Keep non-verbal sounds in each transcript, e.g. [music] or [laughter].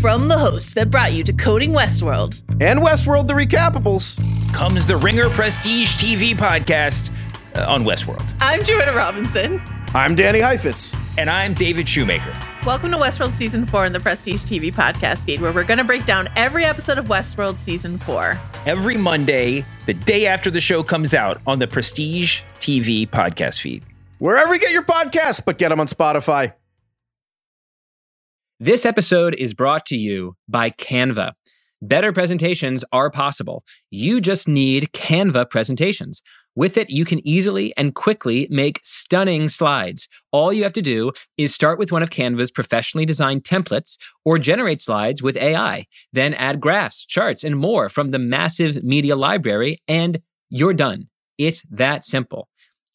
From the hosts that brought you to Coding Westworld and Westworld the Recapables comes the Ringer Prestige TV podcast uh, on Westworld. I'm Joanna Robinson. I'm Danny Heifetz. And I'm David Shoemaker. Welcome to Westworld Season 4 in the Prestige TV podcast feed, where we're going to break down every episode of Westworld Season 4. Every Monday, the day after the show comes out on the Prestige TV podcast feed. Wherever you get your podcasts, but get them on Spotify. This episode is brought to you by Canva. Better presentations are possible. You just need Canva presentations. With it, you can easily and quickly make stunning slides. All you have to do is start with one of Canva's professionally designed templates or generate slides with AI. Then add graphs, charts, and more from the massive media library, and you're done. It's that simple.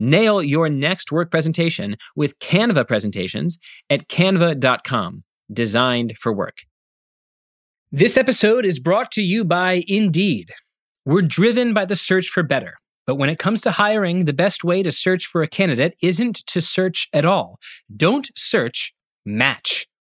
Nail your next work presentation with Canva presentations at canva.com, designed for work. This episode is brought to you by Indeed. We're driven by the search for better, but when it comes to hiring, the best way to search for a candidate isn't to search at all. Don't search, match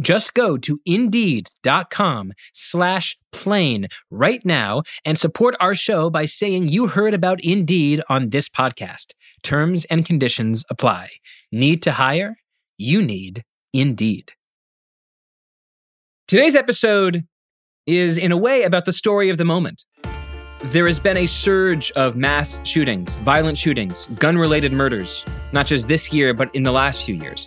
Just go to indeed.com slash plain right now and support our show by saying you heard about Indeed on this podcast. Terms and conditions apply. Need to hire? You need Indeed. Today's episode is, in a way, about the story of the moment. There has been a surge of mass shootings, violent shootings, gun related murders, not just this year, but in the last few years.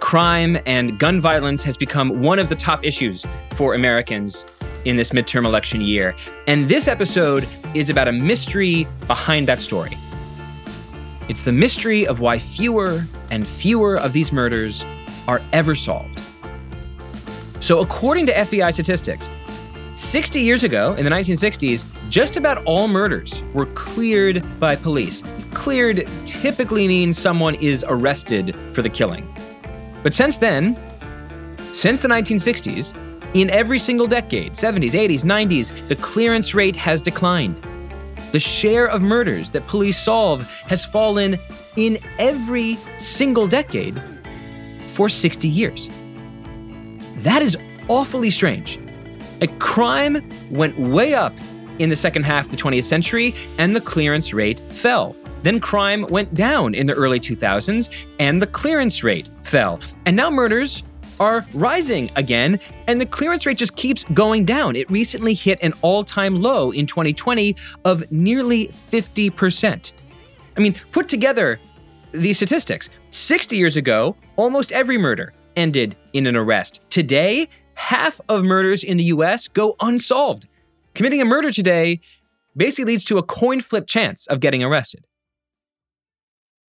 Crime and gun violence has become one of the top issues for Americans in this midterm election year. And this episode is about a mystery behind that story. It's the mystery of why fewer and fewer of these murders are ever solved. So, according to FBI statistics, 60 years ago, in the 1960s, just about all murders were cleared by police. Cleared typically means someone is arrested for the killing. But since then, since the 1960s, in every single decade 70s, 80s, 90s the clearance rate has declined. The share of murders that police solve has fallen in every single decade for 60 years. That is awfully strange. A crime went way up in the second half of the 20th century, and the clearance rate fell. Then crime went down in the early 2000s, and the clearance rate fell. And now murders are rising again, and the clearance rate just keeps going down. It recently hit an all time low in 2020 of nearly 50%. I mean, put together these statistics 60 years ago, almost every murder ended in an arrest. Today, half of murders in the US go unsolved. Committing a murder today basically leads to a coin flip chance of getting arrested.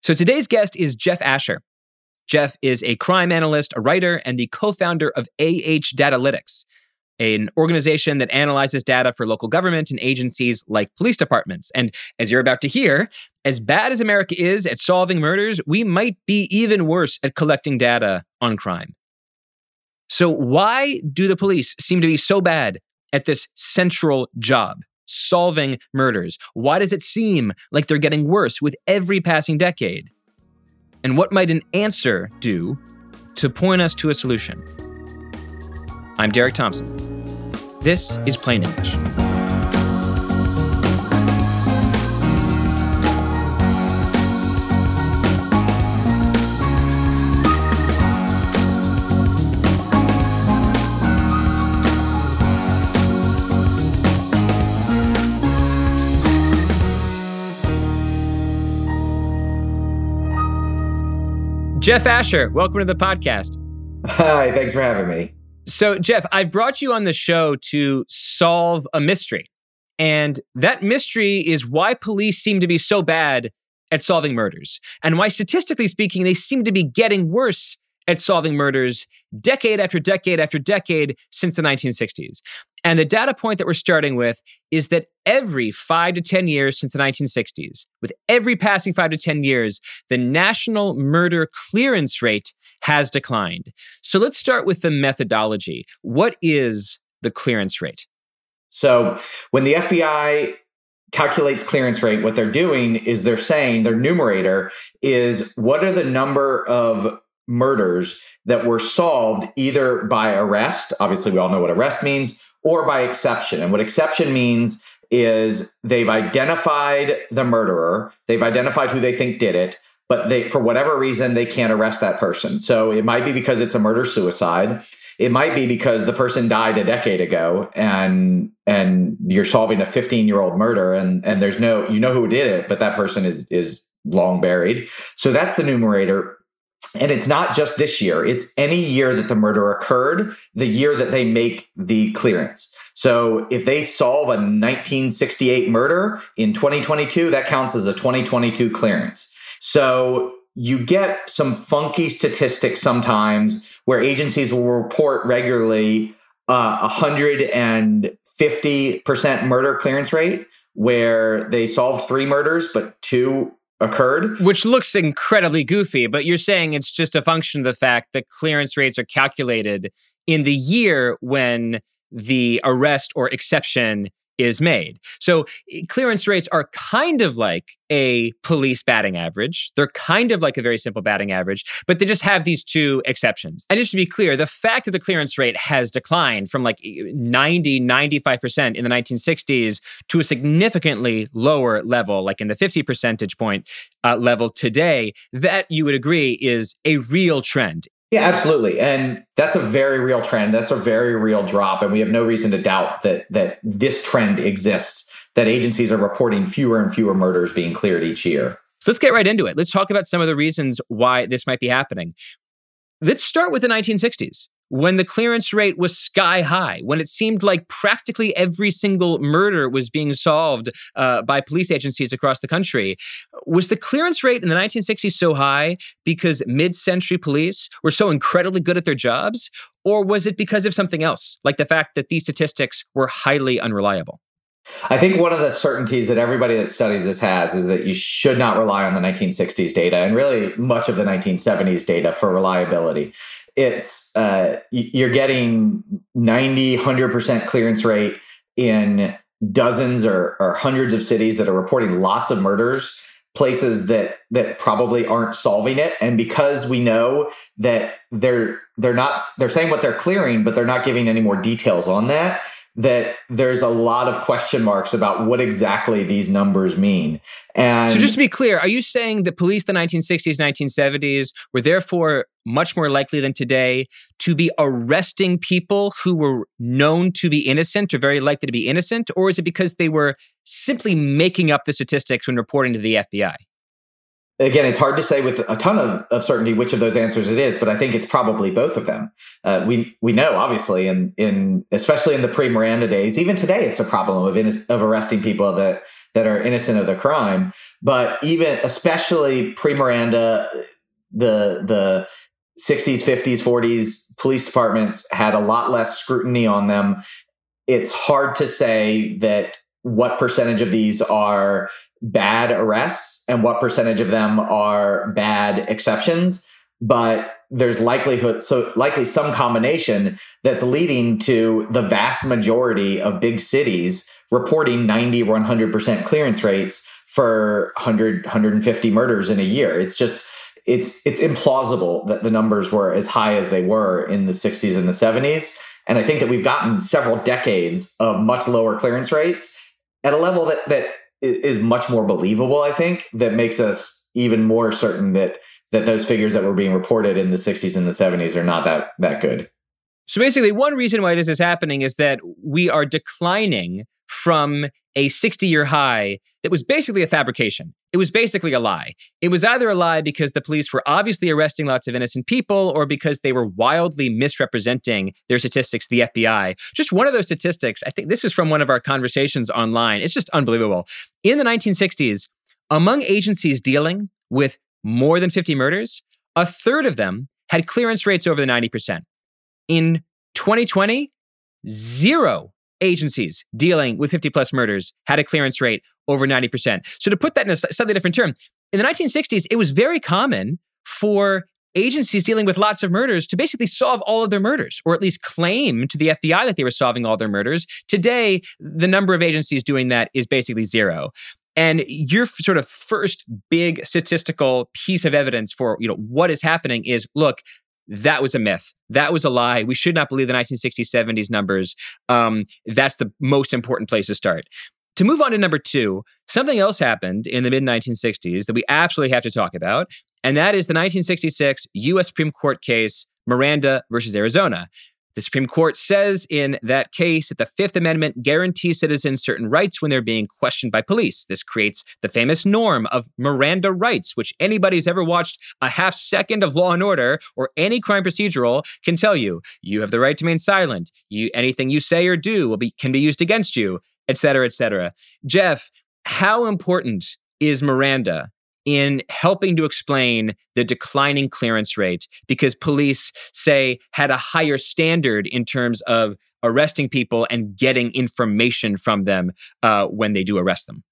So today's guest is Jeff Asher. Jeff is a crime analyst, a writer, and the co founder of AH Datalytics, an organization that analyzes data for local government and agencies like police departments. And as you're about to hear, as bad as America is at solving murders, we might be even worse at collecting data on crime. So, why do the police seem to be so bad at this central job, solving murders? Why does it seem like they're getting worse with every passing decade? And what might an answer do to point us to a solution? I'm Derek Thompson. This is Plain English. Jeff Asher, welcome to the podcast. Hi, thanks for having me. So, Jeff, I've brought you on the show to solve a mystery. And that mystery is why police seem to be so bad at solving murders, and why, statistically speaking, they seem to be getting worse at solving murders decade after decade after decade since the 1960s. And the data point that we're starting with is that every five to 10 years since the 1960s, with every passing five to 10 years, the national murder clearance rate has declined. So let's start with the methodology. What is the clearance rate? So when the FBI calculates clearance rate, what they're doing is they're saying their numerator is what are the number of murders that were solved either by arrest, obviously we all know what arrest means, or by exception. And what exception means is they've identified the murderer, they've identified who they think did it, but they for whatever reason they can't arrest that person. So it might be because it's a murder suicide. It might be because the person died a decade ago and and you're solving a 15-year-old murder and and there's no you know who did it, but that person is is long buried. So that's the numerator. And it's not just this year, it's any year that the murder occurred, the year that they make the clearance. So if they solve a 1968 murder in 2022, that counts as a 2022 clearance. So you get some funky statistics sometimes where agencies will report regularly uh, 150% murder clearance rate where they solved three murders, but two occurred. Which looks incredibly goofy, but you're saying it's just a function of the fact that clearance rates are calculated in the year when the arrest or exception is made. So clearance rates are kind of like a police batting average. They're kind of like a very simple batting average, but they just have these two exceptions. And just to be clear, the fact that the clearance rate has declined from like 90, 95% in the 1960s to a significantly lower level, like in the 50 percentage point uh, level today, that you would agree is a real trend. Yeah, absolutely. And that's a very real trend. That's a very real drop. And we have no reason to doubt that that this trend exists, that agencies are reporting fewer and fewer murders being cleared each year. So let's get right into it. Let's talk about some of the reasons why this might be happening. Let's start with the 1960s when the clearance rate was sky high, when it seemed like practically every single murder was being solved uh, by police agencies across the country. Was the clearance rate in the 1960s so high because mid century police were so incredibly good at their jobs? Or was it because of something else, like the fact that these statistics were highly unreliable? I think one of the certainties that everybody that studies this has is that you should not rely on the 1960s data and really much of the 1970s data for reliability it's uh, you're getting 90 100% clearance rate in dozens or, or hundreds of cities that are reporting lots of murders places that that probably aren't solving it. And because we know that they're they're not they're saying what they're clearing but they're not giving any more details on that that there's a lot of question marks about what exactly these numbers mean. And so, just to be clear, are you saying that police the 1960s, 1970s were therefore much more likely than today to be arresting people who were known to be innocent or very likely to be innocent? Or is it because they were simply making up the statistics when reporting to the FBI? Again, it's hard to say with a ton of, of certainty which of those answers it is, but I think it's probably both of them. Uh, we we know obviously, in in especially in the pre Miranda days, even today, it's a problem of in, of arresting people that that are innocent of the crime. But even especially pre Miranda, the the 60s, 50s, 40s police departments had a lot less scrutiny on them. It's hard to say that what percentage of these are bad arrests and what percentage of them are bad exceptions but there's likelihood so likely some combination that's leading to the vast majority of big cities reporting 90 100% clearance rates for 100 150 murders in a year. It's just it's it's implausible that the numbers were as high as they were in the 60s and the 70s and i think that we've gotten several decades of much lower clearance rates at a level that that is much more believable, I think, that makes us even more certain that that those figures that were being reported in the 60s and the 70s are not that that good. So basically, one reason why this is happening is that we are declining from a 60 year high that was basically a fabrication. It was basically a lie. It was either a lie because the police were obviously arresting lots of innocent people or because they were wildly misrepresenting their statistics to the FBI. Just one of those statistics, I think this was from one of our conversations online. It's just unbelievable. In the 1960s, among agencies dealing with more than 50 murders, a third of them had clearance rates over the 90%. In 2020, zero agencies dealing with 50 plus murders had a clearance rate over 90%. So to put that in a slightly different term, in the 1960s, it was very common for agencies dealing with lots of murders to basically solve all of their murders, or at least claim to the FBI that they were solving all their murders. Today, the number of agencies doing that is basically zero. And your sort of first big statistical piece of evidence for you know what is happening is look, that was a myth. That was a lie. We should not believe the 1960s, 70s numbers. Um, that's the most important place to start. To move on to number two, something else happened in the mid 1960s that we absolutely have to talk about, and that is the 1966 U.S. Supreme Court case Miranda versus Arizona. The Supreme Court says in that case that the Fifth Amendment guarantees citizens certain rights when they're being questioned by police. This creates the famous norm of Miranda rights, which anybody who's ever watched a half second of Law and Order or any crime procedural can tell you. You have the right to remain silent. You anything you say or do be can be used against you, et cetera, et cetera. Jeff, how important is Miranda in helping to explain the declining clearance rate because police say had a higher standard in terms of arresting people and getting information from them uh, when they do arrest them.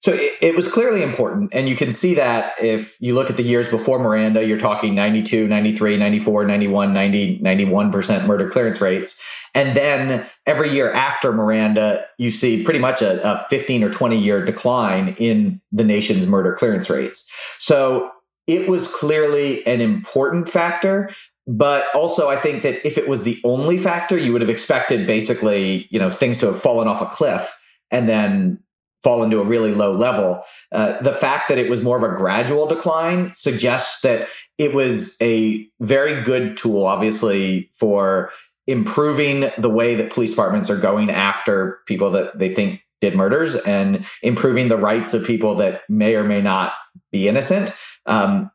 So it, it, was clearly important. And you can see that if you look at the years before Miranda, you're talking 92, 93, 94, 91, 90, 91% murder clearance rates. And then every year after Miranda, you see pretty much a, a 15 or 20 year decline in the nation's murder clearance rates. So it was clearly an important factor. But also, I think that if it was the only factor, you would have expected basically, you know, things to have fallen off a cliff and then fallen to a really low level. Uh, the fact that it was more of a gradual decline suggests that it was a very good tool, obviously, for improving the way that police departments are going after people that they think did murders and improving the rights of people that may or may not be innocent. Um,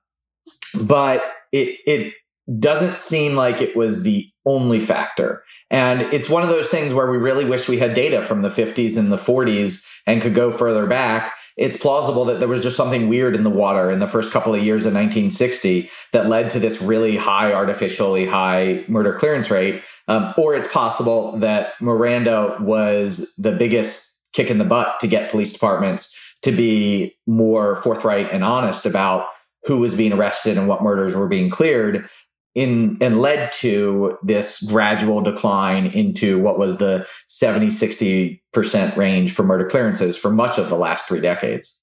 but it it doesn't seem like it was the only factor. And it's one of those things where we really wish we had data from the 50s and the 40s and could go further back it's plausible that there was just something weird in the water in the first couple of years of 1960 that led to this really high, artificially high murder clearance rate. Um, or it's possible that Miranda was the biggest kick in the butt to get police departments to be more forthright and honest about who was being arrested and what murders were being cleared in and led to this gradual decline into what was the 70 60% range for murder clearances for much of the last three decades.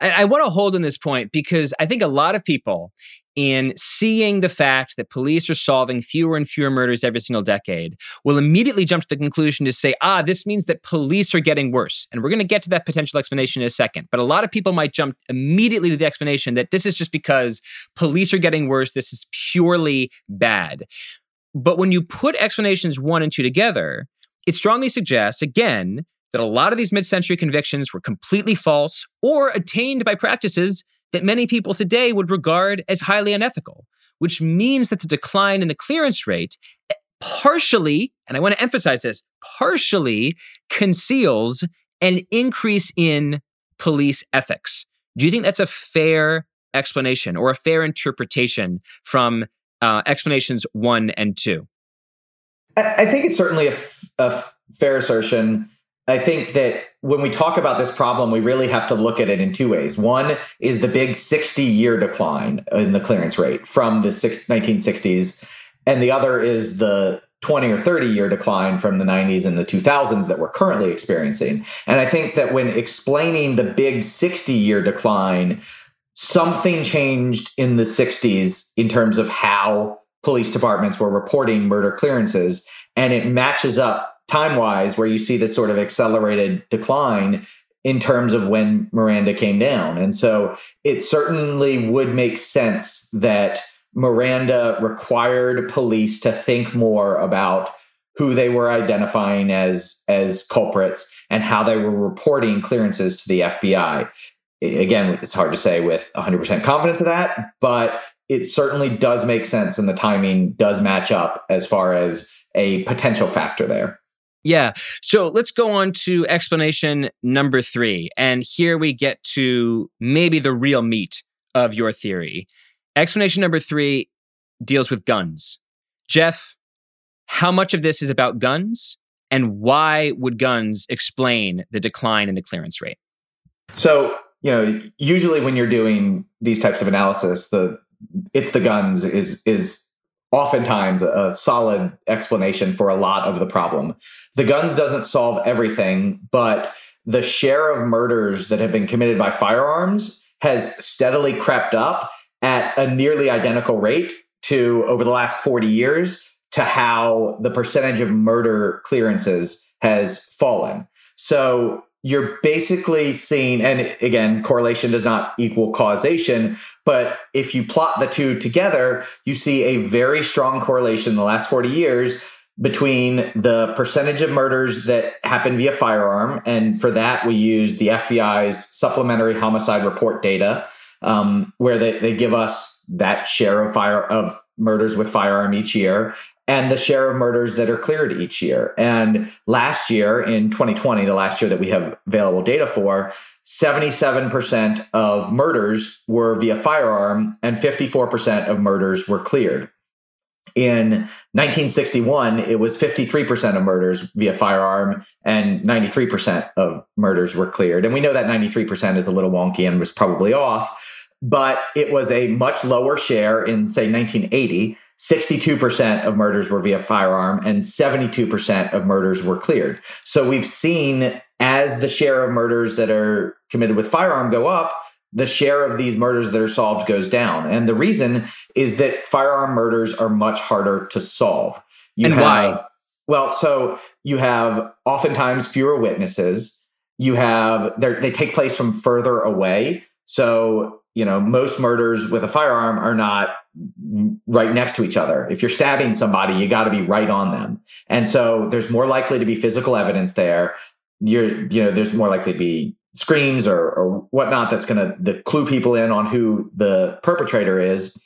I, want to hold on this point because I think a lot of people, in seeing the fact that police are solving fewer and fewer murders every single decade, will immediately jump to the conclusion to say, ah, this means that police are getting worse. And we're going to get to that potential explanation in a second. But a lot of people might jump immediately to the explanation that this is just because police are getting worse. This is purely bad. But when you put explanations one and two together, it strongly suggests, again, that a lot of these mid century convictions were completely false or attained by practices that many people today would regard as highly unethical, which means that the decline in the clearance rate eh, partially, and I want to emphasize this, partially conceals an increase in police ethics. Do you think that's a fair explanation or a fair interpretation from uh, explanations one and two? I, think it's certainly a fair assertion. I think that when we talk about this problem, we really have to look at it in two ways. One is the big 60 year decline in the clearance rate from the 1960s, and the other is the 20 or 30 year decline from the 90s and the 2000s that we're currently experiencing. And I think that when explaining the big 60 year decline, something changed in the 60s in terms of how police departments were reporting murder clearances, and it matches up time wise where you see this sort of accelerated decline in terms of when Miranda came down. And so it certainly would make sense that Miranda required police to think more about who they were identifying as as culprits and how they were reporting clearances to the FBI. Again, it's hard to say with 100% confidence of that, but it certainly does make sense and the timing does match up as far as a potential factor there. Yeah. So let's go on to explanation number three. And here we get to maybe the real meat of your theory. Explanation number three deals with guns. Jeff, how much of this is about guns? And why would guns explain the decline in the clearance rate? So, you know, usually when you're doing these types of analysis, the it's the guns is is oftentimes a solid explanation for a lot of the problem. The guns doesn't solve everything, but the share of murders that have been committed by firearms has steadily crept up at a nearly identical rate to over the last 40 years to how the percentage of murder clearances has fallen. So you're basically seeing, and again, correlation does not equal causation, but if you plot the two together, you see a very strong correlation in the last 40 years between the percentage of murders that happen via firearm. And for that, we use the FBI's supplementary homicide report data, um, where they, they give us that share of fire of murders with firearm each year and the share of murders that are cleared each year. And last year in 2020, the last year that we have available data for, 77% of murders were via firearm and 54% of murders were cleared. In 1961, it was 53% of murders via firearm and 93% of murders were cleared. And we know that 93% is a little wonky and was probably off, but it was a much lower share in, say, 1980 62% of murders were via firearm and 72% of murders were cleared. So we've seen as the share of murders that are committed with firearm go up, the share of these murders that are solved goes down. And the reason is that firearm murders are much harder to solve. You and have, why? Well, so you have oftentimes fewer witnesses. You have they take place from further away. So, you know, most murders with a firearm are not right next to each other. If you're stabbing somebody, you got to be right on them. And so there's more likely to be physical evidence there. You're, you know, there's more likely to be screams or, or whatnot that's going to clue people in on who the perpetrator is.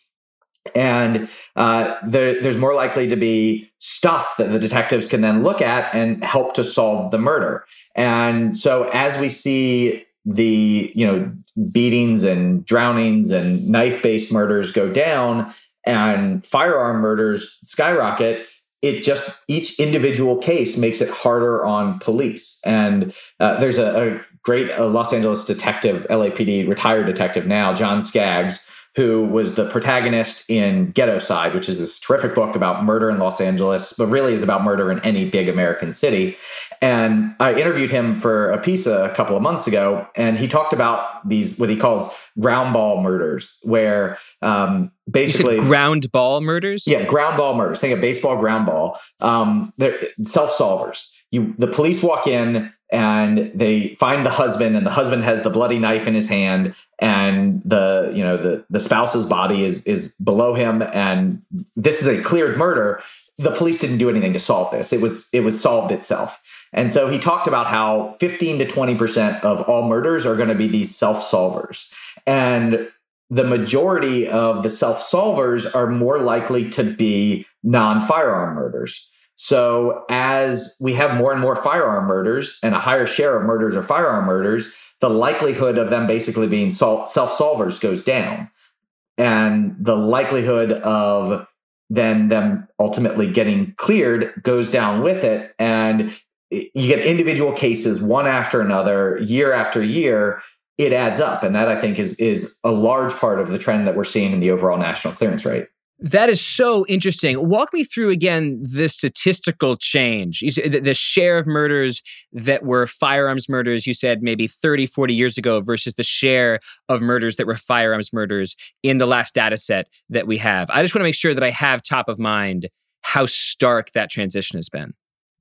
And uh, there, there's more likely to be stuff that the detectives can then look at and help to solve the murder. And so as we see the you know beatings and drownings and knife based murders go down and firearm murders skyrocket it just each individual case makes it harder on police and uh, there's a, a great los angeles detective lapd retired detective now john skaggs who was the protagonist in Ghettoside, which is this terrific book about murder in Los Angeles, but really is about murder in any big American city. And I interviewed him for a piece a couple of months ago, and he talked about these what he calls ground ball murders, where um, basically ground ball murders. Yeah, ground ball murders. Think of baseball ground ball. Um, they're self solvers. You, the police walk in and they find the husband and the husband has the bloody knife in his hand and the you know the the spouse's body is is below him and this is a cleared murder the police didn't do anything to solve this. It was it was solved itself. And so he talked about how 15 to 20% of all murders are going to be these self-solvers. And the majority of the self-solvers are more likely to be non-firearm murders. So as we have more and more firearm murders and a higher share of murders are firearm murders, the likelihood of them basically being self solvers goes down. And the likelihood of then them ultimately getting cleared goes down with it. And you get individual cases one after another, year after year. It adds up. And that I think is is a large part of the trend that we're seeing in the overall national clearance rate. That is so interesting. Walk me through again the statistical change. The, the share of murders that were firearms murders, you said maybe 30, 40 years ago, versus the share of murders that were firearms murders in the last data set that we have. I just want to make sure that I have top of mind how stark that transition has been.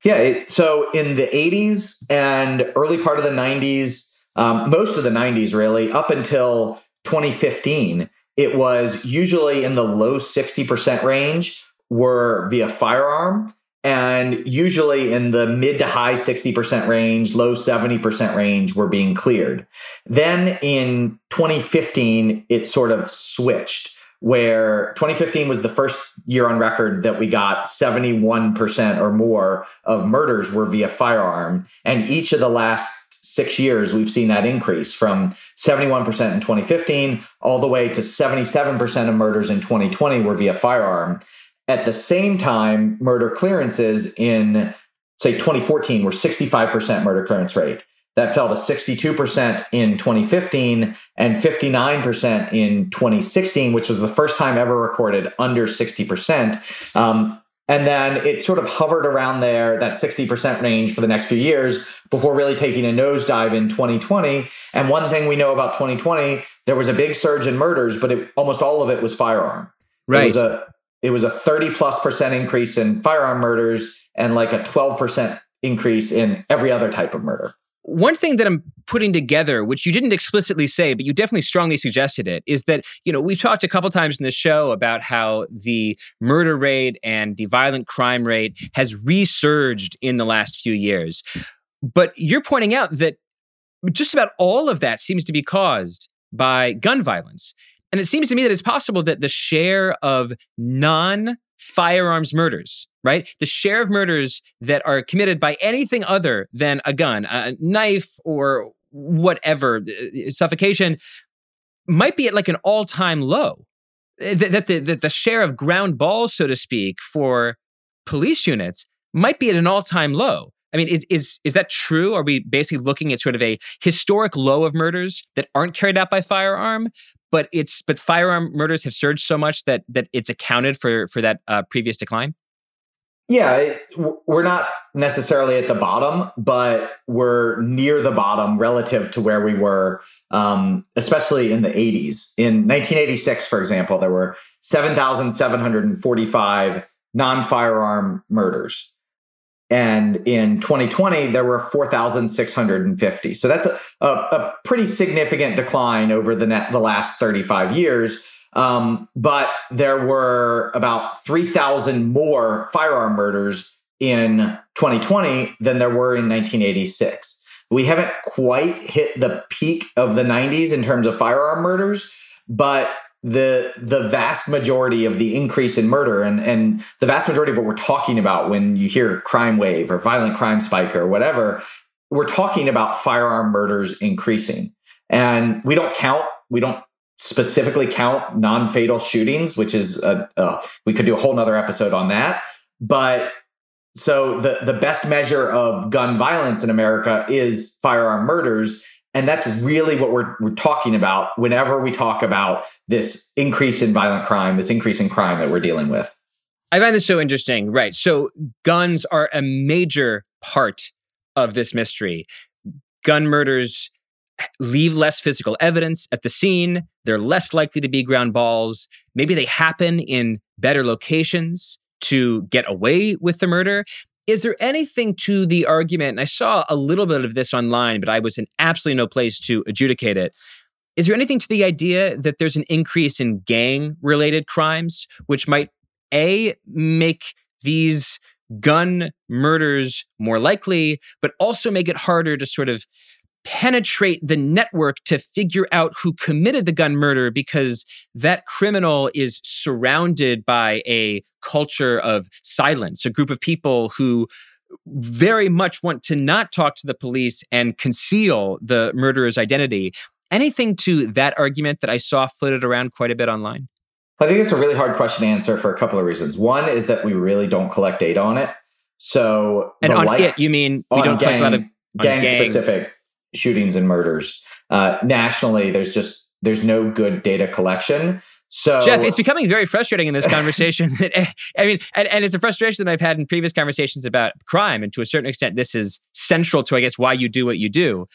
Yeah. It, so in the 80s and early part of the 90s, um, most of the 90s really, up until 2015, it was usually in the low 60% range were via firearm and usually in the mid to high 60% range, low 70% range were being cleared. Then in 2015, it sort of switched where 2015 was the first year on record that we got 71% or more of murders were via firearm. And each of the last six years, we've seen that increase from 71% in 2015 all the way to 77% of murders in 2020 were via firearm. At the same time, murder clearances in, say, 2014 were 65% murder clearance rate. That fell to 62% in 2015 and 59% in 2016, which was the first time ever recorded under 60%. Um, and then it sort of hovered around there, that 60% range for the next few years before really taking a nosedive in 2020. And one thing we know about 2020, there was a big surge in murders, but it, almost all of it was firearm. Right. It was a it was a 30 plus percent increase in firearm murders and like a 12% increase in every other type of murder. One thing that I'm putting together, which you didn't explicitly say, but you definitely strongly suggested it, is that, you know, we've talked a couple times in the show about how the murder rate and the violent crime rate has resurged in the last few years. But you're pointing out that just about all of that seems to be caused by gun violence. And it seems to me that it's possible that the share of non firearms murders, right? The share of murders that are committed by anything other than a gun, a knife, or whatever, uh, suffocation, might be at like an all time low. That, that, the, that the share of ground balls, so to speak, for police units might be at an all time low. I mean, is is is that true? Are we basically looking at sort of a historic low of murders that aren't carried out by firearm, but it's but firearm murders have surged so much that that it's accounted for for that uh, previous decline. Yeah, we're not necessarily at the bottom, but we're near the bottom relative to where we were, um, especially in the 80s. In 1986, for example, there were 7,745 non firearm murders. And in 2020, there were 4,650. So that's a, a, a, pretty significant decline over the, net, the last 35 years. Um, but there were about 3,000 more firearm murders in 2020 than there were in 1986. We haven't quite hit the peak of the 90s in terms of firearm murders, but the the vast majority of the increase in murder and and the vast majority of what we're talking about when you hear crime wave or violent crime spike or whatever we're talking about firearm murders increasing. And we don't count we don't specifically count non-fatal shootings which is a, we could do a whole nother episode on that. But so the the best measure of gun violence in america is firearm murders and that's really what we're, we're talking about whenever we talk about this increase in violent crime, this increase in crime that we're dealing with. I find this so interesting. Right. So guns are a major part of this mystery. Gun murders leave less physical evidence at the scene. They're less likely to be ground balls. Maybe they happen in better locations to get away with the murder. Is there anything to the argument? And I saw a little bit of this online, but I was in absolutely no place to adjudicate it. Is there anything to the idea that there's an increase in gang related crimes, which might A, make these gun murders more likely, but also make it harder to sort of penetrate the network to figure out who committed the gun murder because that criminal is surrounded by a culture of silence, a group of people who very much want to not talk to the police and conceal the murderer's identity. Anything to that argument that I saw floated around quite a bit online? I think it's a really hard question to answer for a couple of reasons. One is that we really don't collect data on it. So, and on light, it, you mean we don't gang, collect a lot of gang, gang specific shootings and murders. Uh, nationally, there's just there's no good data collection. So Jeff, it's becoming very frustrating in this conversation. [laughs] [laughs] I mean, and, and it's a frustration that I've had in previous conversations about crime, and to a certain extent, this is central to, I guess, why you do what you do.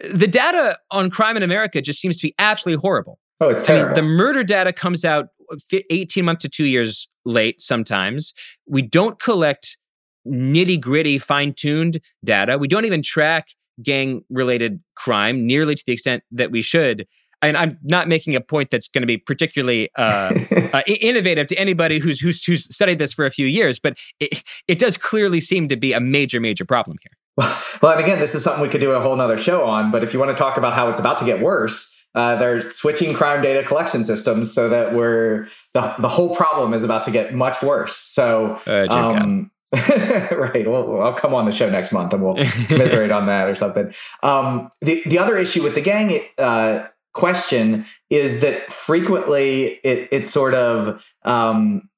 The data on crime in America just seems to be absolutely horrible. Oh, it's terrible. I mean, the murder data comes out 18 months to two years late sometimes. We don't collect nitty gritty, fine tuned data. We don't even track gang related crime nearly to the extent that we should. and I'm not making a point that's going to be particularly uh, [laughs] uh, innovative to anybody who's, who's who's studied this for a few years, but it, it does clearly seem to be a major major problem here. [laughs] Well, and again, this is something we could do a whole nother show on. But if you want to talk about how it's about to get worse, uh, they're switching crime data collection systems so that we're the the whole problem is about to get much worse. So. Uh, um, [laughs] right. Well, I'll come on the show next month and we'll commiserate on that or something. Um, the the other issue with the gang uh, question is that frequently it it sort of um,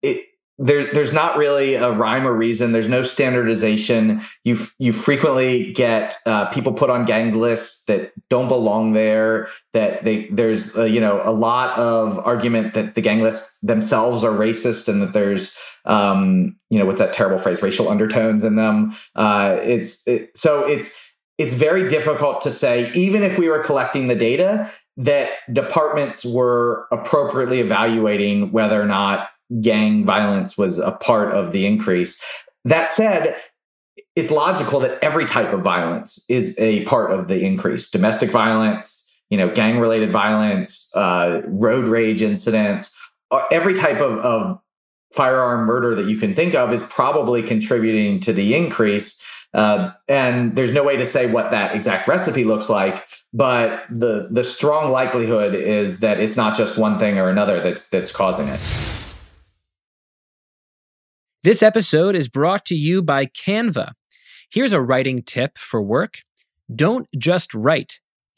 it there, there's not really a rhyme or reason. There's no standardization. You you frequently get uh, people put on gang lists that don't belong there. That they there's uh, you know a lot of argument that the gang lists themselves are racist and that there's um, you know with that terrible phrase racial undertones in them. Uh, it's it, so it's it's very difficult to say even if we were collecting the data that departments were appropriately evaluating whether or not gang violence was a part of the increase. That said, it's logical that every type of violence is a part of the increase. Domestic violence, you know, gang related violence, uh, road rage incidents, uh, every type of, of firearm murder that you can think of is probably contributing to the increase. Uh, and there's no way to say what that exact recipe looks like, but the the strong likelihood is that it's not just one thing or another that's that's causing it. This episode is brought to you by Canva. Here's a writing tip for work don't just write.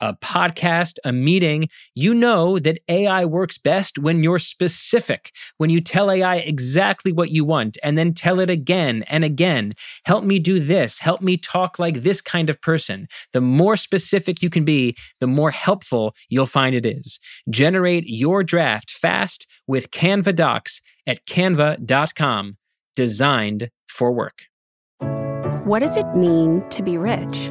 a podcast, a meeting, you know that AI works best when you're specific, when you tell AI exactly what you want and then tell it again and again. Help me do this. Help me talk like this kind of person. The more specific you can be, the more helpful you'll find it is. Generate your draft fast with Canva Docs at canva.com, designed for work. What does it mean to be rich?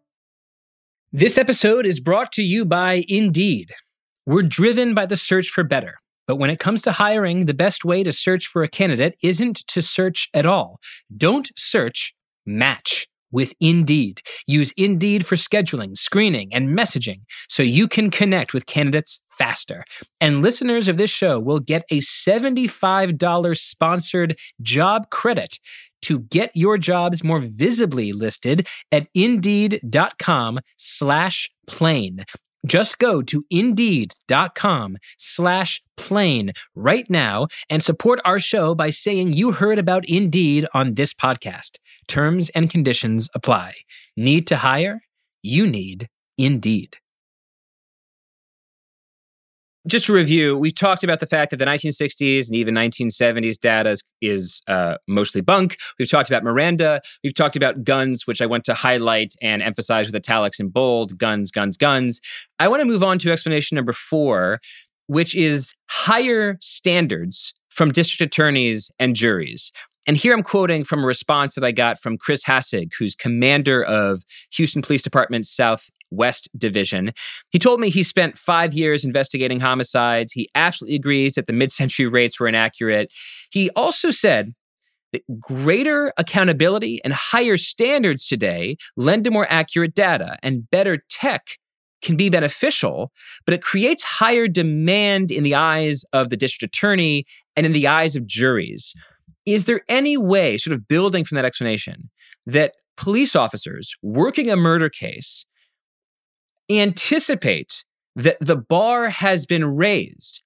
This episode is brought to you by Indeed. We're driven by the search for better. But when it comes to hiring, the best way to search for a candidate isn't to search at all. Don't search, match with Indeed. Use Indeed for scheduling, screening, and messaging so you can connect with candidates faster. And listeners of this show will get a $75 sponsored job credit to get your jobs more visibly listed at indeed.com slash plain. Just go to indeed.com slash plain right now and support our show by saying you heard about Indeed on this podcast. Terms and conditions apply. Need to hire? You need Indeed just to review, we've talked about the fact that the 1960s and even 1970s data is, is uh, mostly bunk. We've talked about Miranda. We've talked about guns, which I want to highlight and emphasize with italics in bold guns, guns, guns. I want to move on to explanation number four, which is higher standards from district attorneys and juries. And here I'm quoting from a response that I got from Chris Hassig, who's commander of Houston Police Department's Southwest Division. He told me he spent five years investigating homicides. He absolutely agrees that the mid century rates were inaccurate. He also said that greater accountability and higher standards today lend to more accurate data, and better tech can be beneficial, but it creates higher demand in the eyes of the district attorney and in the eyes of juries. Is there any way, sort of building from that explanation, that police officers working a murder case anticipate that the bar has been raised.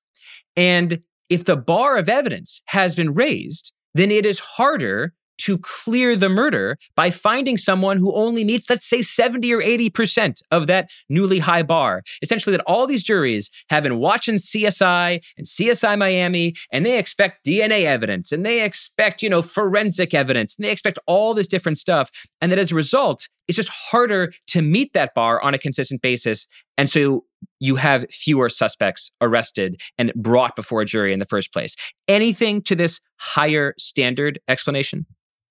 And if the bar of evidence has been raised, then it is harder to clear the murder by finding someone who only meets, let's say, 70 or 80% of that newly high bar. Essentially, that all these juries have been watching CSI and CSI Miami, and they expect DNA evidence and they expect, you know, forensic evidence and they expect all this different stuff. And that as a result, it's just harder to meet that bar on a consistent basis. And so you have fewer suspects arrested and brought before a jury in the first place. Anything to this higher standard explanation?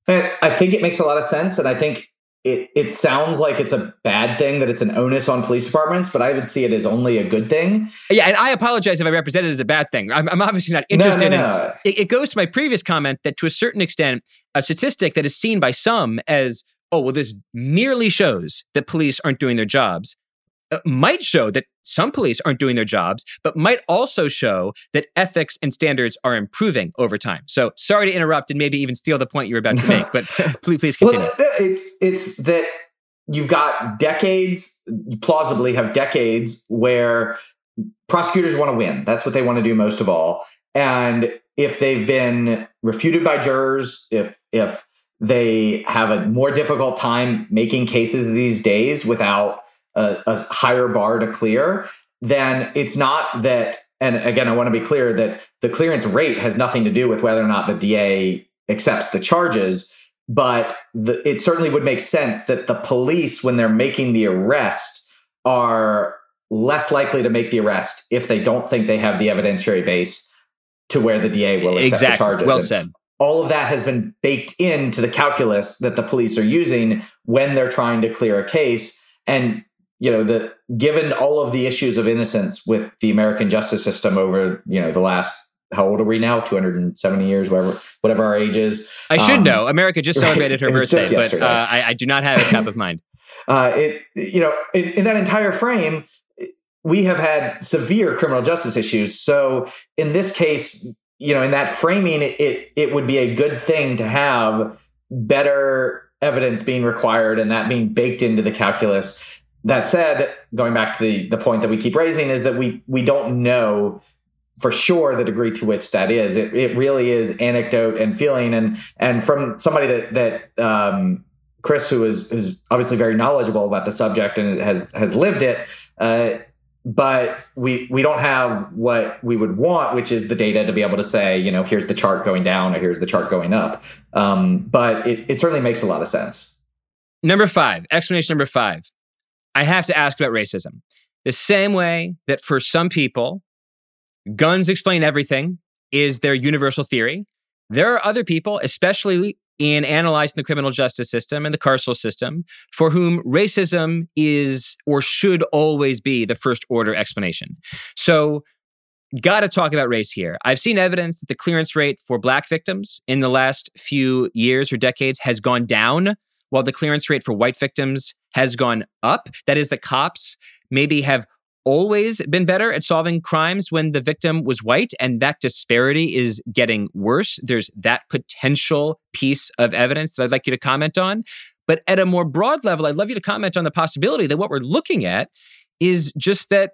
Eh, I think it makes a lot of sense. And I think it, it sounds like it's a bad thing that it's an onus on police departments, but I would see it as only a good thing. Yeah, and I apologize if I represent it as a bad thing. I'm, I'm obviously not interested no, no, no. in it. It goes to my previous comment that to a certain extent, a statistic that is seen by some as, oh, well, this merely shows that police aren't doing their jobs Uh, might show that some police aren't doing their jobs, but might also show that ethics and standards are improving over time. So sorry to interrupt and maybe even steal the point you were about to make, but [laughs] please, please continue. Well, it's, it's that you've got decades, you plausibly have decades where prosecutors want to win. That's what they want to do most of all. And if they've been refuted by jurors, if if they have a more difficult time making cases these days without a, a higher bar to clear, then it's not that. And again, I want to be clear that the clearance rate has nothing to do with whether or not the DA accepts the charges. But the, it certainly would make sense that the police, when they're making the arrest, are less likely to make the arrest if they don't think they have the evidentiary base to where the DA will accept exactly. the charges. Well and said. All of that has been baked into the calculus that the police are using when they're trying to clear a case. And you know the given all of the issues of innocence with the American justice system over you know the last how old are we now? 270 years whatever whatever our age is. I should Um, know. America just celebrated her birthday, but uh, I, I do not have it top of mind. [laughs] uh, it you know in, in that entire frame we have had severe criminal justice issues. So in this case you know in that framing it it, it would be a good thing to have better evidence being required and that being baked into the calculus that said going back to the the point that we keep raising is that we we don't know for sure the degree to which that is. It, it really is anecdote and feeling. And and from somebody that that um chris who is is obviously very knowledgeable about the subject and has has lived it uh but we we don't have what we would want which is the data to be able to say you know here's the chart going down or here's the chart going up. Um but it, it certainly makes a lot of sense. Number five, explanation number five. I have to ask about racism. The same way that for some people, guns explain everything is their universal theory. There are other people, especially in analyzing the criminal justice system and the carceral system, for whom racism is or should always be the first order explanation. So, got to talk about race here. I've seen evidence that the clearance rate for black victims in the last few years or decades has gone down while the clearance rate for white victims has gone up. That is, the cops maybe have always been better at solving crimes when the victim was white, and that disparity is getting worse. There's that potential piece of evidence that I'd like you to comment on. But at a more broad level, I'd love you to comment on the possibility that what we're looking at is just that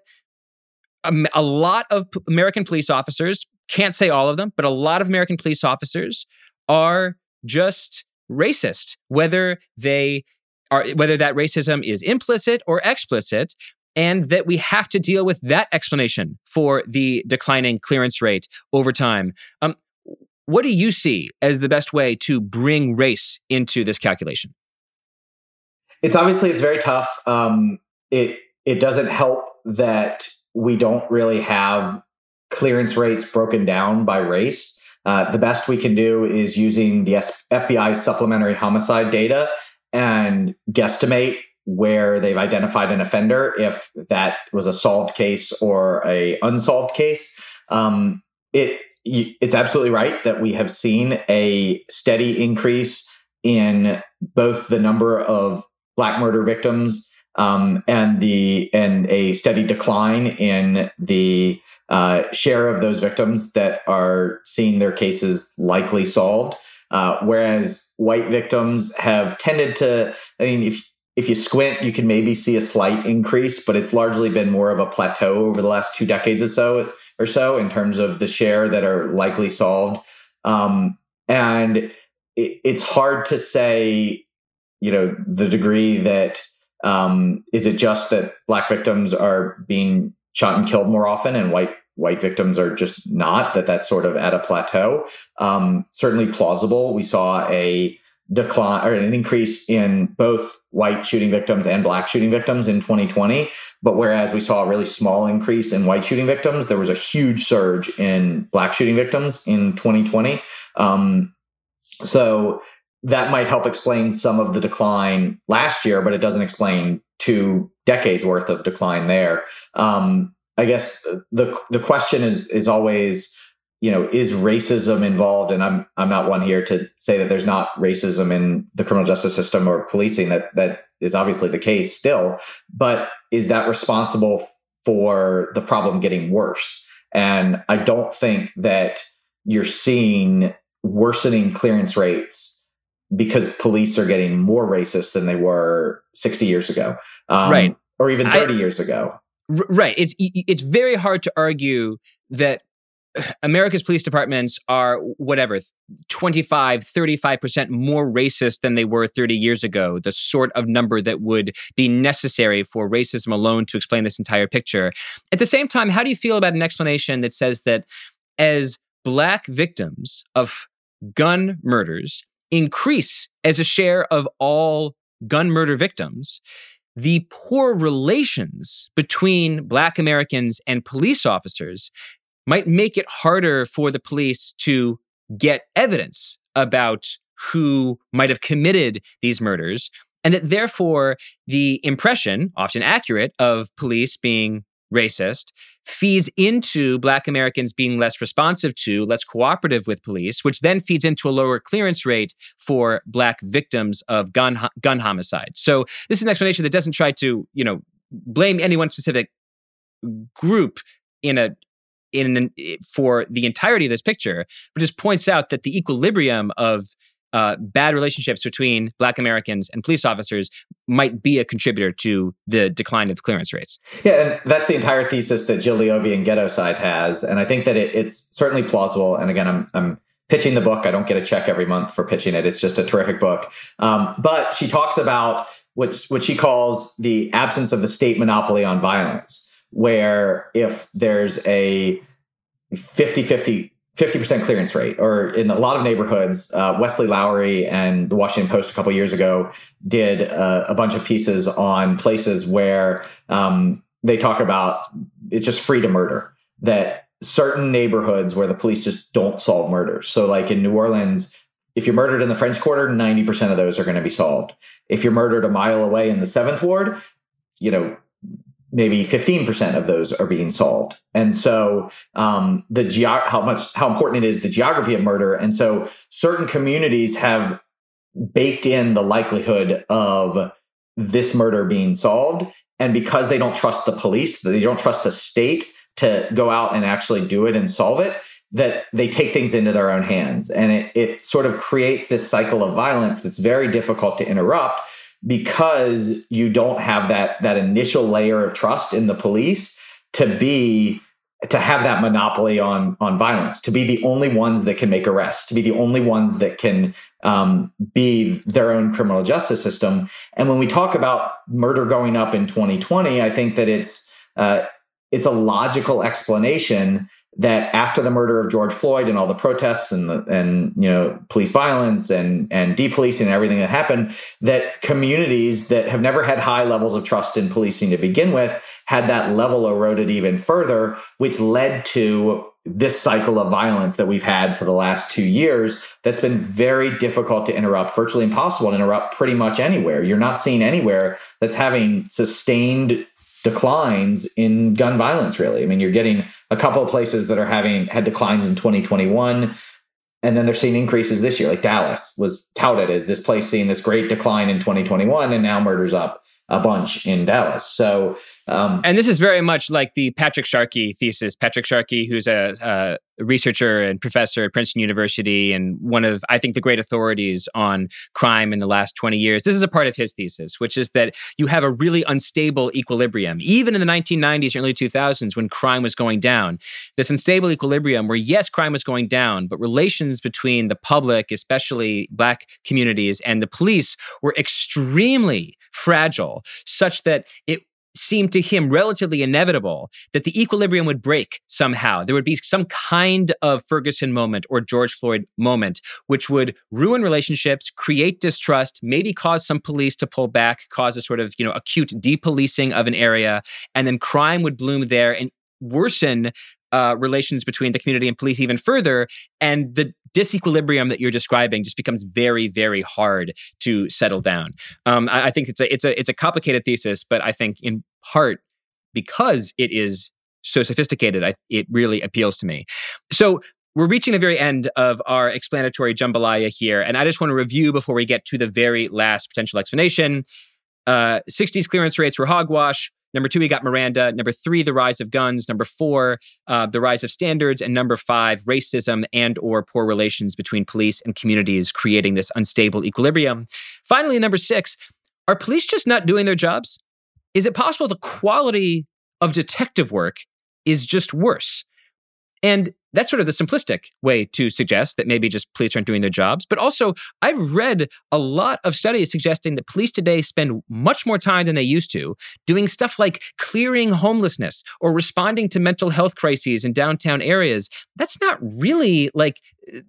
um, a lot of American police officers, can't say all of them, but a lot of American police officers are just racist, whether they are whether that racism is implicit or explicit, and that we have to deal with that explanation for the declining clearance rate over time. Um, what do you see as the best way to bring race into this calculation? it's obviously it's very tough um it it doesn't help that we don't really have clearance rates broken down by race uh, the best we can do is using the FBI supplementary homicide data and guesstimate where they've identified an offender if that was a solved case or a unsolved case. Um, it it's absolutely right that we have seen a steady increase in both the number of black murder victims um, and the and a steady decline in the uh, share of those victims that are seeing their cases likely solved. Uh, whereas white victims have tended to, I mean, if if you squint, you can maybe see a slight increase, but it's largely been more of a plateau over the last two decades or so, or so in terms of the share that are likely solved. Um, and it, it's hard to say, you know, the degree that um, is it just that black victims are being shot and killed more often, and white white victims are just not. That that's sort of at a plateau. Um, certainly plausible. We saw a decline or an increase in both white shooting victims and black shooting victims in 2020. But whereas we saw a really small increase in white shooting victims, there was a huge surge in black shooting victims in 2020. Um, so that might help explain some of the decline last year, but it doesn't explain two decades worth of decline there. Um, I guess the the question is is always you know, is racism involved? And I'm I'm not one here to say that there's not racism in the criminal justice system or policing. That that is obviously the case still, but is that responsible for the problem getting worse? And I don't think that you're seeing worsening clearance rates because police are getting more racist than they were 60 years ago, um, right, or even 30 I, years ago. Right. It's it's very hard to argue that [sighs] America's police departments are whatever 25 35% more racist than they were 30 years ago the sort of number that would be necessary for racism alone to explain this entire picture at the same time how do you feel about an explanation that says that as black victims of gun murders increase as a share of all gun murder victims the poor relations between Black Americans and police officers might make it harder for the police to get evidence about who might have committed these murders. And that therefore, the impression, often accurate, of police being racist feeds into Black Americans being less responsive to, less cooperative with police, which then feeds into a lower clearance rate for Black victims of gun, gun homicide. So this is an explanation that doesn't try to, you know, blame any one specific group in a in for the entirety of this picture, but just points out that the equilibrium of uh, bad relationships between Black Americans and police officers might be a contributor to the decline of clearance rates. Yeah, and that's the entire thesis that Jill Leovy and Ghettoside has, and I think that it, it's certainly plausible. And again, I'm, I'm pitching the book. I don't get a check every month for pitching it. It's just a terrific book. Um, but she talks about what what she calls the absence of the state monopoly on violence where if there's a 50 50 50% clearance rate, or in a lot of neighborhoods, uh, Wesley Lowery and the Washington Post a couple years ago did uh, a bunch of pieces on places where um, they talk about it's just free to murder. That certain neighborhoods where the police just don't solve murders. So, like in New Orleans, if you're murdered in the French Quarter, 90% of those are going to be solved. If you're murdered a mile away in the Seventh Ward, you know, maybe 15% of those are being solved. And so um, the ge- how much how important it is the geography of murder. And so certain communities have baked in the likelihood of this murder being solved. And because they don't trust the police, they don't trust the state to go out and actually do it and solve it, that they take things into their own hands. And it, it sort of creates this cycle of violence that's very difficult to interrupt because you don't have that that initial layer of trust in the police to be to have that monopoly on on violence to be the only ones that can make arrests to be the only ones that can um, be their own criminal justice system. And when we talk about murder going up in 2020 i think that it's uh, it's a logical explanation that after the murder of George Floyd and all the protests and the, and you know police violence and and depolicing and everything that happened, that communities that have never had high levels of trust in policing to begin with had that level eroded even further, which led to this cycle of violence that we've had for the last two years that's been very difficult to interrupt, virtually impossible to interrupt pretty much anywhere. You're not seeing anywhere that's having sustained declines in gun violence really. I mean you're getting a couple of places that are having had declines in 2021 and then they're seeing increases this year. Like dallas was touted as this place seeing this great decline in 2021 and now murders up a bunch in dallas. So Um, and this is very much like the Patrick Sharkey thesis. Patrick Sharkey, who's a, a, researcher and professor at Princeton University and one of, I think, the great authorities on crime in the last 20 years. This is a part of his thesis, which is that you have a really unstable equilibrium. Even in the 1990s and early 2000s, when crime was going down, this unstable equilibrium where, yes, crime was going down, but relations between the public, especially Black communities, and the police were extremely fragile, such that it seemed to him relatively inevitable that the equilibrium would break somehow. There would be some kind of Ferguson moment or George Floyd moment, which would ruin relationships, create distrust, maybe cause some police to pull back, cause a sort of, you know, acute depolicing of an area, and then crime would bloom there and worsen uh, relations between the community and police even further. And the disequilibrium that you're describing just becomes very, very hard to settle down. Um, I, I think it's a it's a it's a complicated thesis, but I think in part because it is so sophisticated, I, it really appeals to me. So we're reaching the very end of our explanatory jambalaya here, and I just want to review before we get to the very last potential explanation. Uh, 60s clearance rates were hogwash. Number two, we got Miranda. Number three, the rise of guns. Number four, uh, the rise of standards. And number five, racism and or poor relations between police and communities, creating this unstable equilibrium. Finally, number six, are police just not doing their jobs? Is it possible the quality of detective work is just worse? And that's sort of the simplistic way to suggest that maybe just police aren't doing their jobs. But also, I've read a lot of studies suggesting that police today spend much more time than they used to doing stuff like clearing homelessness or responding to mental health crises in downtown areas. That's not really like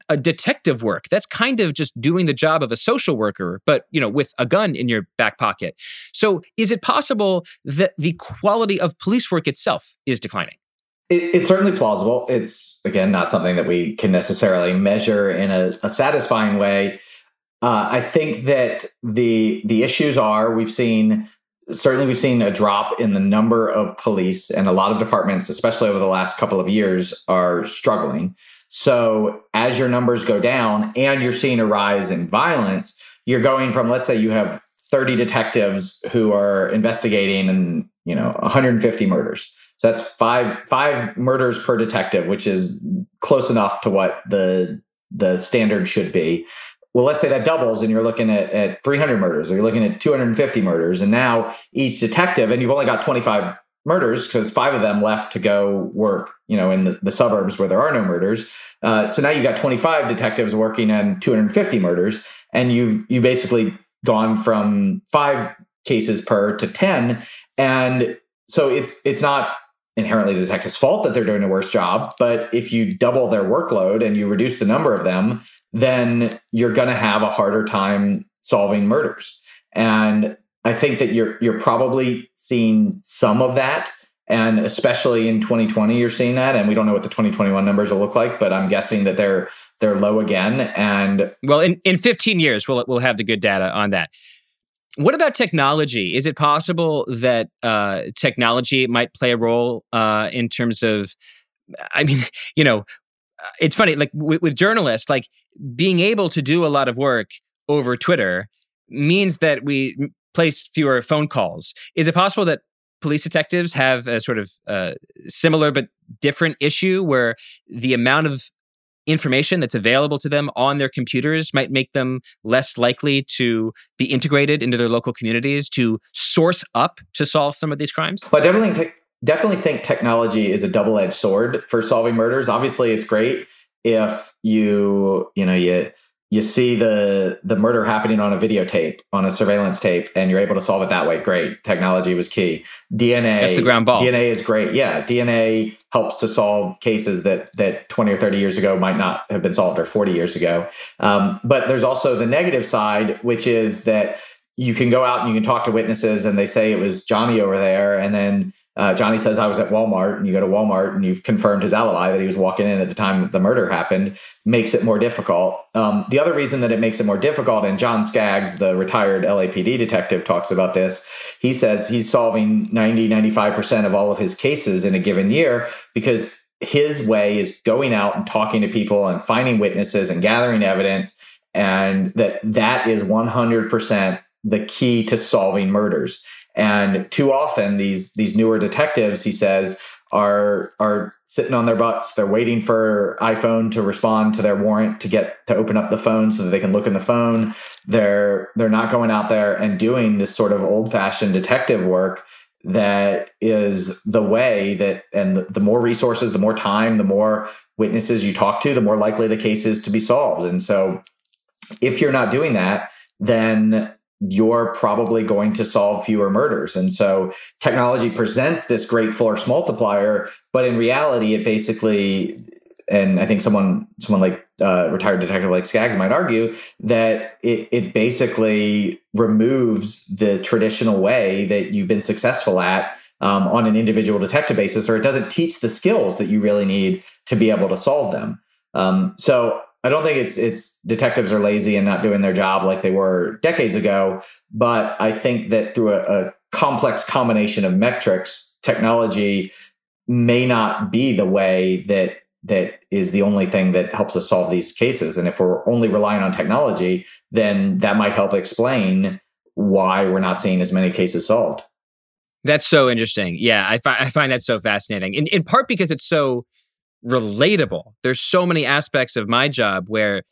a detective work. That's kind of just doing the job of a social worker, but you know, with a gun in your back pocket. So, is it possible that the quality of police work itself is declining? It, it's certainly plausible. It's again not something that we can necessarily measure in a, a satisfying way. Uh, I think that the the issues are we've seen certainly we've seen a drop in the number of police and a lot of departments, especially over the last couple of years, are struggling. So as your numbers go down and you're seeing a rise in violence, you're going from let's say you have 30 detectives who are investigating and you know 150 murders so that's five five murders per detective, which is close enough to what the the standard should be. Well, let's say that doubles and you're looking at, at 300 murders or you're looking at 250 murders. And now each detective, and you've only got 25 murders because five of them left to go work, you know, in the, the suburbs where there are no murders. Uh, so now you've got 25 detectives working on 250 murders, and you've you basically gone from five cases per to 10. And so it's it's not inherently the detective's fault that they're doing a worse job. But if you double their workload and you reduce the number of them, then you're going to have a harder time solving murders. And I think that you're you're probably seeing some of that. And especially in 2020, you're seeing that. And we don't know what the 2021 numbers will look like, but I'm guessing that they're they're low again. And well, in, in 15 years, we'll we'll have the good data on that. What about technology? Is it possible that uh, technology might play a role uh, in terms of? I mean, [laughs] you know, uh, it's funny. Like with, with journalists, like being able to do a lot of work over Twitter means that we place fewer phone calls. Is it possible that police detectives have a sort of uh, similar but different issue where the amount of information that's available to them on their computers might make them less likely to be integrated into their local communities to source up to solve some of these crimes? But definitely, definitely think technology is a double-edged sword for solving murders. Obviously, it's great if you you know you you see the the murder happening on a videotape on a surveillance tape and you're able to solve it that way. Great. Technology was key. Dna that's the ground ball. Dna is great. Yeah. Dna helps to solve cases that that 20 or 30 years ago might not have been solved or 40 years ago. Um, but there's also the negative side which is that you can go out and you can talk to witnesses and they say it was johnny over there and then uh, Johnny says I was at Walmart, and you go to Walmart and you've confirmed his alibi that he was walking in at the time that the murder happened, makes it more difficult. Um, the other reason that it makes it more difficult, and John Skaggs, the retired LAPD detective, talks about this. He says he's solving 90, 95% of all of his cases in a given year because his way is going out and talking to people and finding witnesses and gathering evidence, and that that is 100% the key to solving murders. And too often these these newer detectives, he says, are are sitting on their butts. They're waiting for iPhone to respond to their warrant to get to open up the phone so that they can look in the phone. They're they're not going out there and doing this sort of old fashioned detective work that is the way that and the, the more resources, the more time, the more witnesses you talk to, the more likely the case is to be solved. And so if you're not doing that, then you're probably going to solve fewer murders. And so technology presents this great force multiplier, but in reality, it basically, and I think someone, someone like uh, retired detective like Skaggs might argue that it, it basically removes the traditional way that you've been successful at um, on an individual detective basis, or it doesn't teach the skills that you really need to be able to solve them. Um, so I don't think it's it's detectives are lazy and not doing their job like they were decades ago, but I think that through a, a complex combination of metrics, technology may not be the way that that is the only thing that helps us solve these cases. And if we're only relying on technology, then that might help explain why we're not seeing as many cases solved. That's so interesting. Yeah, I, fi- I find that so fascinating. In, in part because it's so relatable. There's so many aspects of my job where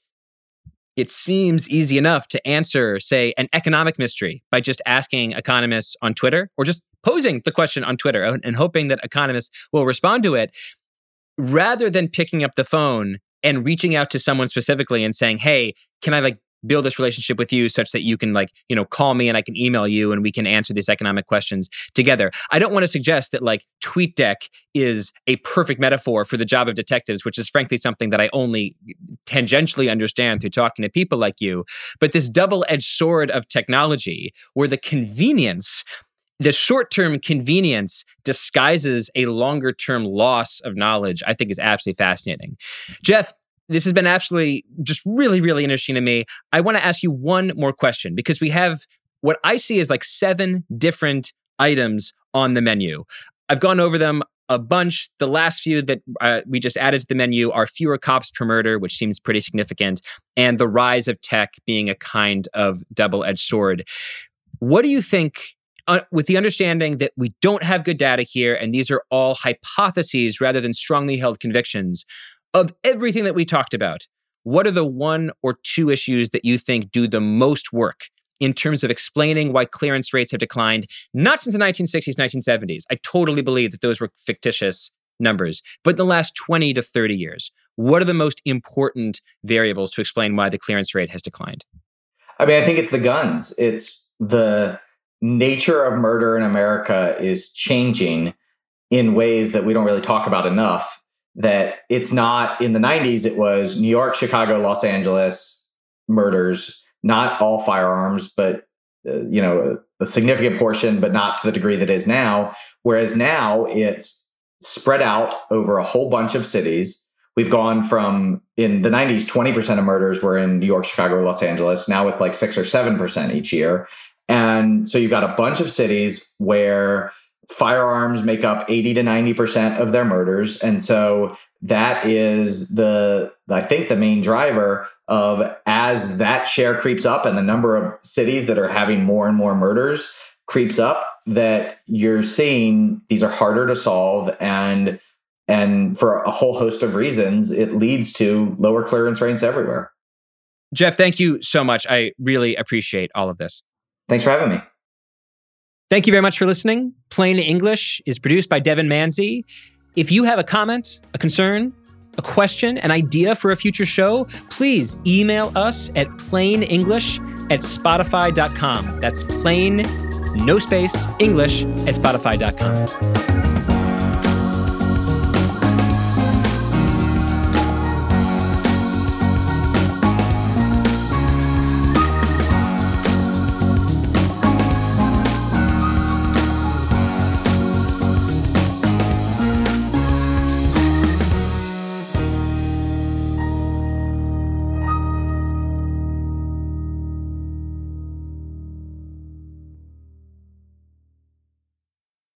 it seems easy enough to answer, say, an economic mystery by just asking economists on Twitter or just posing the question on Twitter and hoping that economists will respond to it rather than picking up the phone and reaching out to someone specifically and saying, "Hey, can I like build this relationship with you such that you can like you know call me and i can email you and we can answer these economic questions together i don't want to suggest that like tweetdeck is a perfect metaphor for the job of detectives which is frankly something that i only tangentially understand through talking to people like you but this double-edged sword of technology where the convenience the short term convenience disguises a longer term loss of knowledge, I think is absolutely fascinating. Jeff, this has been absolutely just really, really interesting to me. I want to ask you one more question because we have what I see is like seven different items on the menu. I've gone over them a bunch. The last few that uh, we just added to the menu are fewer cops per murder, which seems pretty significant, and the rise of tech being a kind of double edged sword. What do you think? Uh, with the understanding that we don't have good data here, and these are all hypotheses rather than strongly held convictions, of everything that we talked about, what are the one or two issues that you think do the most work in terms of explaining why clearance rates have declined, not since the 1960s, 1970s? I totally believe that those were fictitious numbers, but in the last 20 to 30 years, what are the most important variables to explain why the clearance rate has declined? I mean, I think it's the guns. It's the nature of murder in America is changing in ways that we don't really talk about enough that it's not in the 90s it was new york chicago los angeles murders not all firearms but uh, you know a, a, significant portion but not to the degree that is now. Whereas now it's spread out over a whole bunch of cities. We've gone from in the 90s 20% of murders were in new york chicago los angeles. Now it's like 6 or 7% each year. And so you've got a bunch of cities where firearms make up 80 to 90% of their murders. And so that is the, I think, the main driver of as that share creeps up and the number of cities that are having more and more murders creeps up, that you're seeing these are harder to solve. And and for a whole host of reasons it leads to lower clearance rates everywhere. Jeff thank you so much. I really appreciate all of this. Thanks for having me Thank you very much for listening. Plain English is produced by Devon Manze. If you have a comment, a concern, a question, an idea for a future show, please email us at plainenglish at spotify.com. That's plain, no space, English at spotify.com.